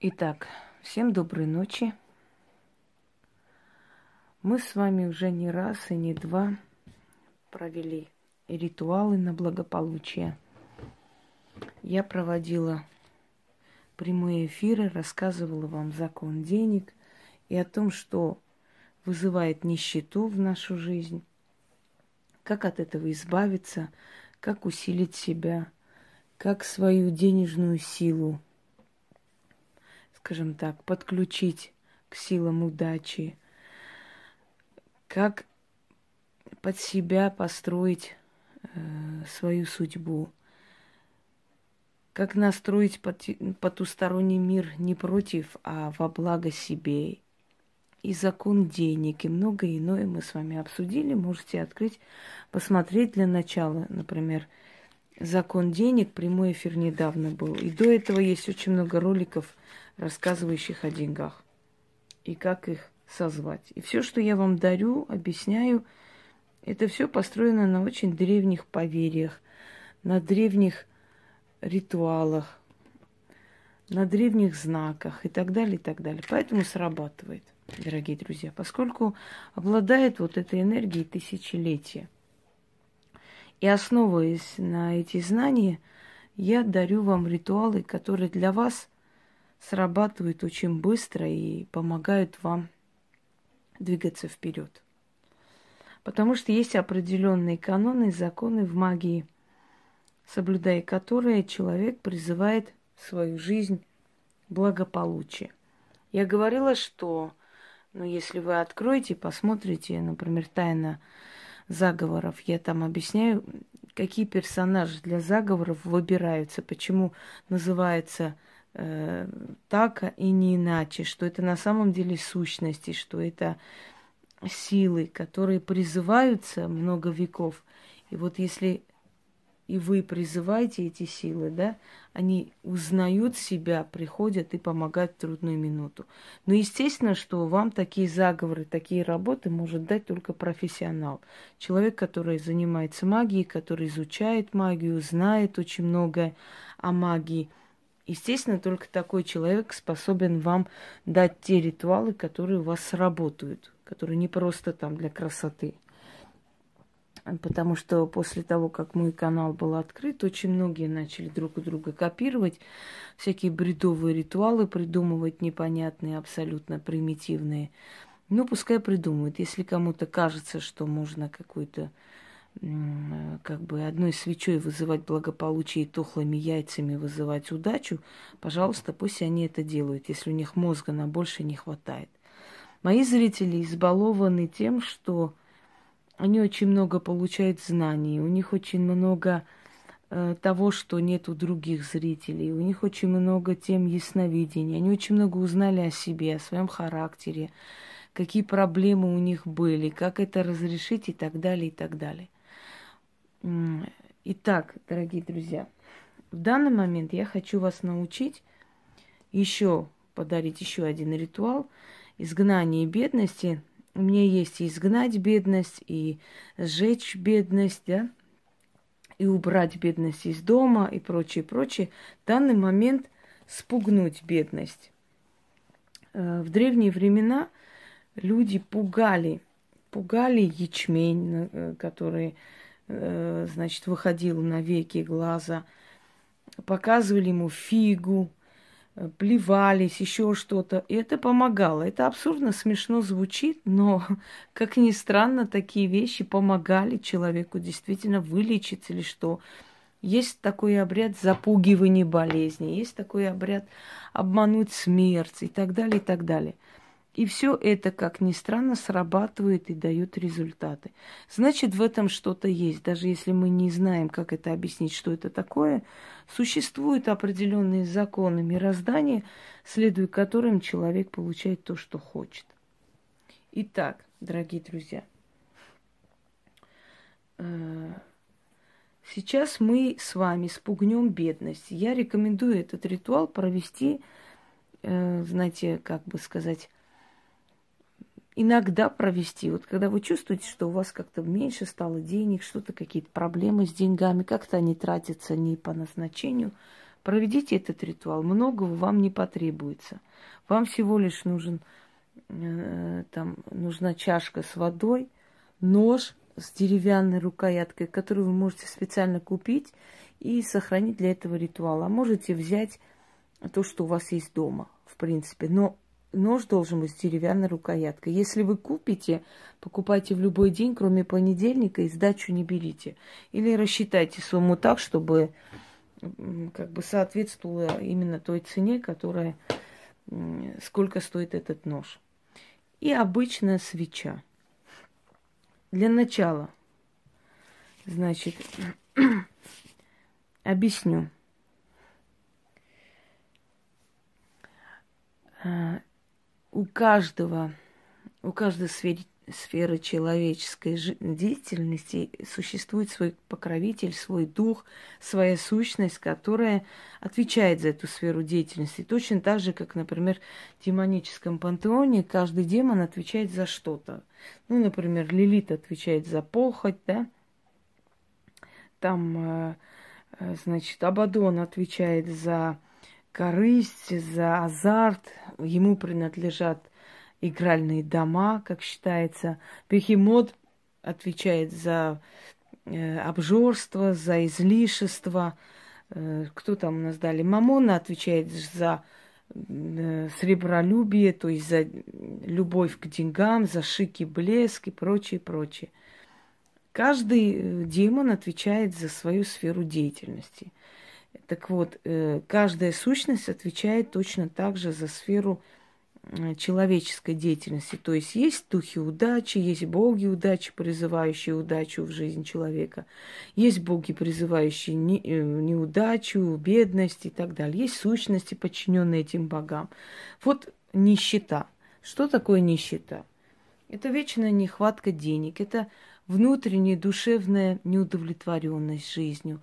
Итак, всем доброй ночи. Мы с вами уже не раз и не два провели ритуалы на благополучие. Я проводила прямые эфиры, рассказывала вам закон денег и о том, что вызывает нищету в нашу жизнь, как от этого избавиться, как усилить себя, как свою денежную силу скажем так, подключить к силам удачи, как под себя построить э, свою судьбу, как настроить потусторонний мир не против, а во благо себе. И закон денег, и многое иное мы с вами обсудили. Можете открыть, посмотреть для начала, например, закон денег, прямой эфир недавно был. И до этого есть очень много роликов рассказывающих о деньгах и как их созвать. И все, что я вам дарю, объясняю, это все построено на очень древних поверьях, на древних ритуалах, на древних знаках и так далее, и так далее. Поэтому срабатывает, дорогие друзья, поскольку обладает вот этой энергией тысячелетия. И основываясь на эти знания, я дарю вам ритуалы, которые для вас – срабатывают очень быстро и помогают вам двигаться вперед. Потому что есть определенные каноны, законы в магии, соблюдая которые человек призывает в свою жизнь благополучие. Я говорила, что ну, если вы откроете, посмотрите, например, тайна заговоров, я там объясняю, какие персонажи для заговоров выбираются, почему называется э, так и не иначе, что это на самом деле сущности, что это силы, которые призываются много веков. И вот если и вы призываете эти силы, да, они узнают себя, приходят и помогают в трудную минуту. Но естественно, что вам такие заговоры, такие работы может дать только профессионал. Человек, который занимается магией, который изучает магию, знает очень многое о магии – Естественно, только такой человек способен вам дать те ритуалы, которые у вас сработают, которые не просто там для красоты. Потому что после того, как мой канал был открыт, очень многие начали друг у друга копировать всякие бредовые ритуалы, придумывать непонятные, абсолютно примитивные. Ну, пускай придумывают. Если кому-то кажется, что можно какой-то как бы одной свечой вызывать благополучие и тухлыми яйцами вызывать удачу, пожалуйста, пусть они это делают, если у них мозга на больше не хватает. Мои зрители избалованы тем, что они очень много получают знаний, у них очень много э, того, что нет у других зрителей, у них очень много тем ясновидения, они очень много узнали о себе, о своем характере, какие проблемы у них были, как это разрешить и так далее, и так далее. Итак, дорогие друзья, в данный момент я хочу вас научить еще подарить еще один ритуал изгнания бедности. У меня есть и изгнать бедность, и сжечь бедность, да, и убрать бедность из дома, и прочее, прочее. В данный момент спугнуть бедность. Э, в древние времена люди пугали, пугали ячмень, э, который значит, выходил на веки глаза, показывали ему фигу, э, плевались, еще что-то. И это помогало. Это абсурдно смешно звучит, но, как ни странно, такие вещи помогали человеку действительно вылечиться или что. Есть такой обряд запугивания болезни, есть такой обряд обмануть смерть и так далее, и так далее – и все это, как ни странно, срабатывает и дает результаты. Значит, в этом что-то есть. Даже если мы не знаем, как это объяснить, что это такое, существуют определенные законы мироздания, следуя которым человек получает то, что хочет. Итак, дорогие друзья, э, сейчас мы с вами спугнем бедность. Я рекомендую этот ритуал провести, э, знаете, как бы сказать, иногда провести. Вот когда вы чувствуете, что у вас как-то меньше стало денег, что-то какие-то проблемы с деньгами, как-то они тратятся не по назначению, Проведите этот ритуал, многого вам не потребуется. Вам всего лишь нужен, э, там, нужна чашка с водой, нож с деревянной рукояткой, которую вы можете специально купить и сохранить для этого ритуала. А можете взять то, что у вас есть дома, в принципе. Но нож должен быть с деревянной рукояткой. Если вы купите, покупайте в любой день, кроме понедельника, и сдачу не берите. Или рассчитайте сумму так, чтобы как бы соответствовала именно той цене, которая сколько стоит этот нож. И обычная свеча. Для начала, значит, объясню. У каждого, у каждой сферы, сферы человеческой деятельности существует свой покровитель, свой дух, своя сущность, которая отвечает за эту сферу деятельности. Точно так же, как, например, в демоническом пантеоне каждый демон отвечает за что-то. Ну, например, Лилит отвечает за похоть, да? Там, э, э, значит, Абадон отвечает за корысть, за азарт. Ему принадлежат игральные дома, как считается. Бехемот отвечает за э, обжорство, за излишество. Э, кто там у нас дали? Мамона отвечает за э, сребролюбие, то есть за любовь к деньгам, за шик и блеск и прочее, прочее. Каждый демон отвечает за свою сферу деятельности. Так вот, э, каждая сущность отвечает точно так же за сферу человеческой деятельности. То есть есть духи удачи, есть боги удачи, призывающие удачу в жизнь человека. Есть боги, призывающие не, э, неудачу, бедность и так далее. Есть сущности, подчиненные этим богам. Вот нищета. Что такое нищета? Это вечная нехватка денег, это внутренняя душевная неудовлетворенность жизнью.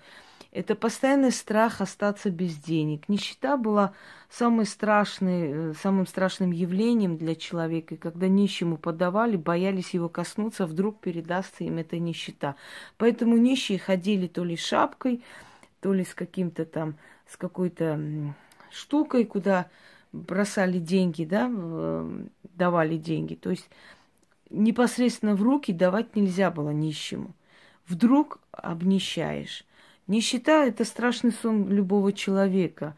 Это постоянный страх остаться без денег. Нищета была самой страшной, э, самым страшным явлением для человека. И когда нищему подавали, боялись его коснуться, вдруг передастся им эта нищета. Поэтому нищие ходили то ли шапкой, то ли с каким-то там, с какой-то штукой, куда бросали деньги, да, давали деньги. То есть непосредственно в руки давать нельзя было нищему. Вдруг обнищаешь. Нищета – это страшный сон любого человека,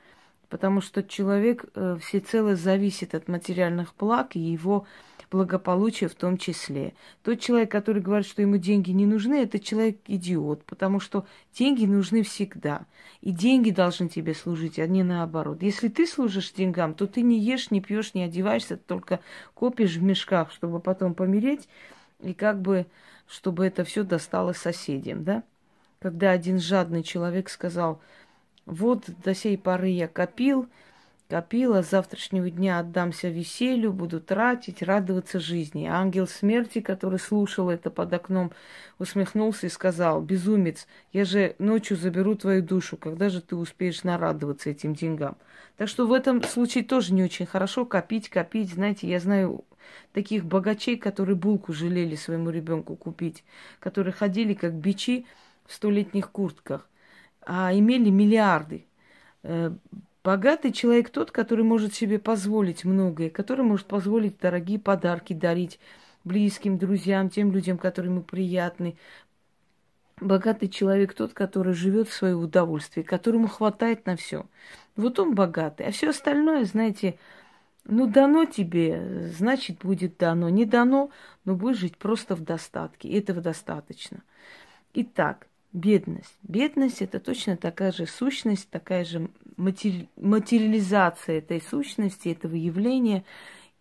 потому что человек э, всецело зависит от материальных благ и его благополучия в том числе. Тот человек, который говорит, что ему деньги не нужны, это человек идиот, потому что деньги нужны всегда. И деньги должны тебе служить, а не наоборот. Если ты служишь деньгам, то ты не ешь, не пьешь, не одеваешься, только копишь в мешках, чтобы потом помереть, и как бы, чтобы это все досталось соседям, да? Когда один жадный человек сказал, вот до сей поры я копил, копил, а с завтрашнего дня отдамся веселью, буду тратить, радоваться жизни. А ангел смерти, который слушал это под окном, усмехнулся и сказал, безумец, я же ночью заберу твою душу, когда же ты успеешь нарадоваться этим деньгам? Так что в этом случае тоже не очень хорошо копить, копить. Знаете, я знаю таких богачей, которые булку жалели своему ребенку купить, которые ходили как бичи, в столетних куртках, а имели миллиарды. Э, богатый человек тот, который может себе позволить многое, который может позволить дорогие подарки дарить близким, друзьям, тем людям, которые ему приятны. Богатый человек тот, который живет в свое удовольствие, которому хватает на все. Вот он богатый. А все остальное, знаете, ну дано тебе, значит будет дано. Не дано, но будешь жить просто в достатке. И этого достаточно. Итак, бедность. Бедность это точно такая же сущность, такая же матери... материализация этой сущности, этого явления.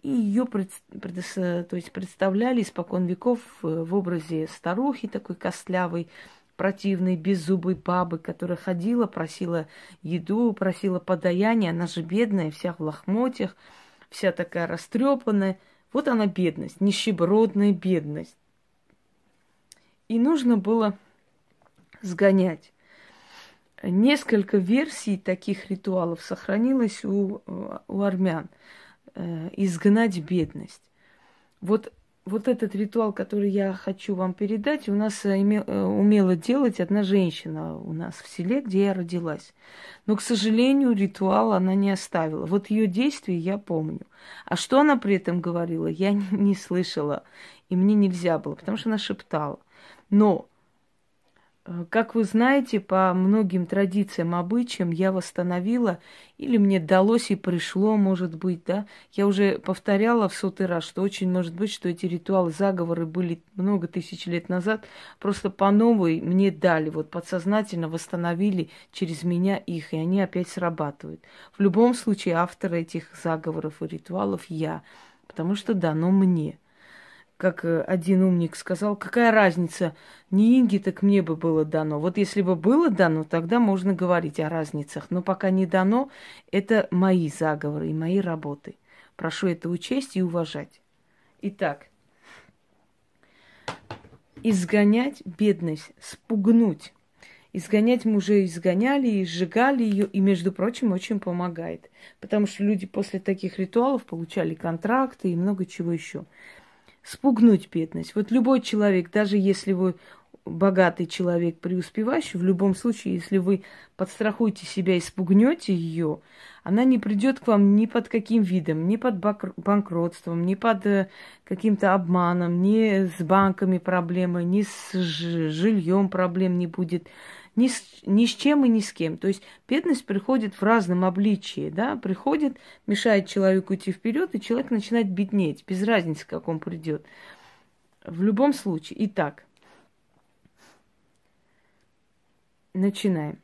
И ее пред... Пред... то есть представляли испокон веков в образе старухи такой костлявой, противной, беззубой бабы, которая ходила, просила еду, просила подаяние. Она же бедная, вся в лохмотьях, вся такая растрепанная. Вот она бедность, нищебродная бедность. И нужно было сгонять. Несколько версий таких ритуалов сохранилось у, у армян. Э, изгнать бедность. Вот вот этот ритуал, который я хочу вам передать, у нас э, э, умела делать одна женщина у нас в селе, где я родилась. Но, к сожалению, ритуал она не оставила. Вот ее действия я помню. А что она при этом говорила, я не слышала. И мне нельзя было, потому что она шептала. Но Э, как вы знаете, по многим традициям, обычаям я восстановила, или мне далось и пришло, может быть, да. Я уже повторяла в сотый раз, что очень может быть, что эти ритуалы, заговоры были много тысяч лет назад, просто по новой мне дали, вот подсознательно восстановили через меня их, и они опять срабатывают. В любом случае, автор этих заговоров и ритуалов я, потому что дано мне – как э, один умник сказал, какая разница, не инги, так мне бы было дано. Вот если бы было дано, тогда можно говорить о разницах. Но пока не дано, это мои заговоры и мои работы. Прошу это учесть и уважать. Итак, изгонять бедность, спугнуть. Изгонять мы уже изгоняли и сжигали ее, и, между прочим, очень помогает. Потому что люди после таких ритуалов получали контракты и много чего еще спугнуть бедность. Вот любой человек, даже если вы богатый человек, преуспевающий, в любом случае, если вы подстрахуете себя и спугнете ее, она не придет к вам ни под каким видом, ни под банкротством, ни под э, каким-то обманом, ни с банками проблемы, ни с жильем проблем не будет ни с, ни с чем и ни с кем. То есть бедность приходит в разном обличии, да, приходит, мешает человеку идти вперед, и человек начинает беднеть, без разницы, как он придет. В любом случае. Итак, начинаем.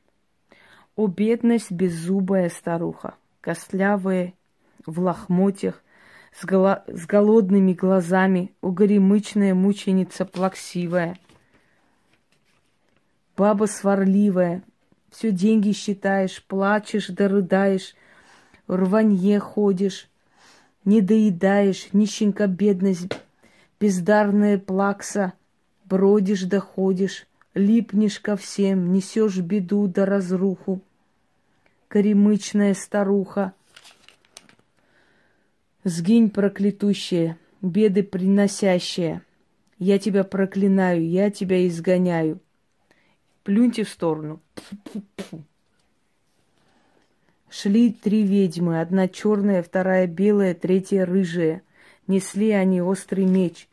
О, бедность беззубая старуха, костлявая, в лохмотьях, с, голо- с голодными глазами, о, горемычная мученица плаксивая – Баба сварливая, все деньги считаешь, плачешь да рванье ходишь, не доедаешь, нищенка бедность, бездарная плакса, бродишь да ходишь, липнешь ко всем, несешь беду да разруху. Коремычная старуха, сгинь проклятущая, беды приносящая, я тебя проклинаю, я тебя изгоняю. Плюньте в сторону. Шли три ведьмы, одна черная, вторая белая, третья рыжая. Несли они острый меч.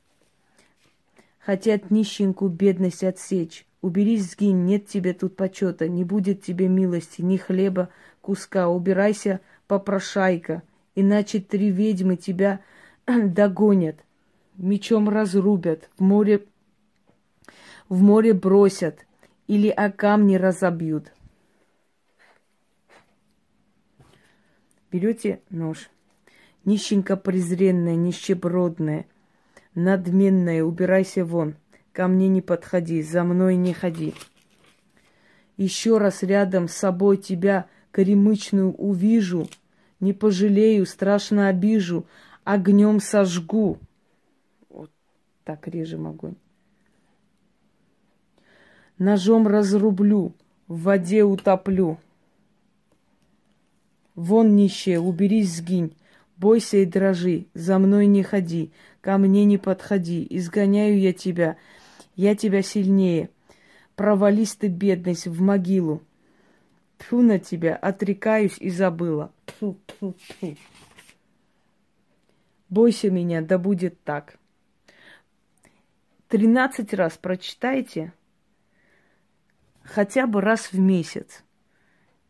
Хотят нищенку бедность отсечь. Уберись, сгинь, нет тебе тут почета, не будет тебе милости, ни хлеба, куска. Убирайся, попрошайка, иначе три ведьмы тебя догонят, мечом разрубят, в море, в море бросят, или о камни разобьют. Берете нож. Нищенка презренная, нищебродная, надменная, убирайся вон. Ко мне не подходи, за мной не ходи. Еще раз рядом с собой тебя коремычную увижу, не пожалею, страшно обижу, огнем сожгу. Вот так режем огонь. Ножом разрублю, в воде утоплю. Вон, нищая, уберись, сгинь, бойся и дрожи, за мной не ходи, ко мне не подходи, изгоняю я тебя, я тебя сильнее. Провались ты, бедность, в могилу. Тьфу на тебя, отрекаюсь и забыла. Тьфу, тьфу, тьфу. Бойся меня, да будет так. Тринадцать раз прочитайте, хотя бы раз в месяц.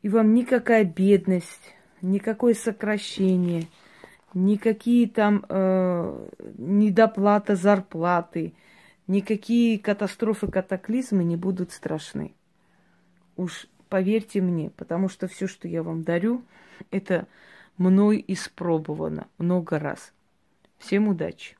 И вам никакая бедность, никакое сокращение, никакие там э, недоплата зарплаты, никакие катастрофы, катаклизмы не будут страшны. Уж поверьте мне, потому что все, что я вам дарю, это мной испробовано много раз. Всем удачи!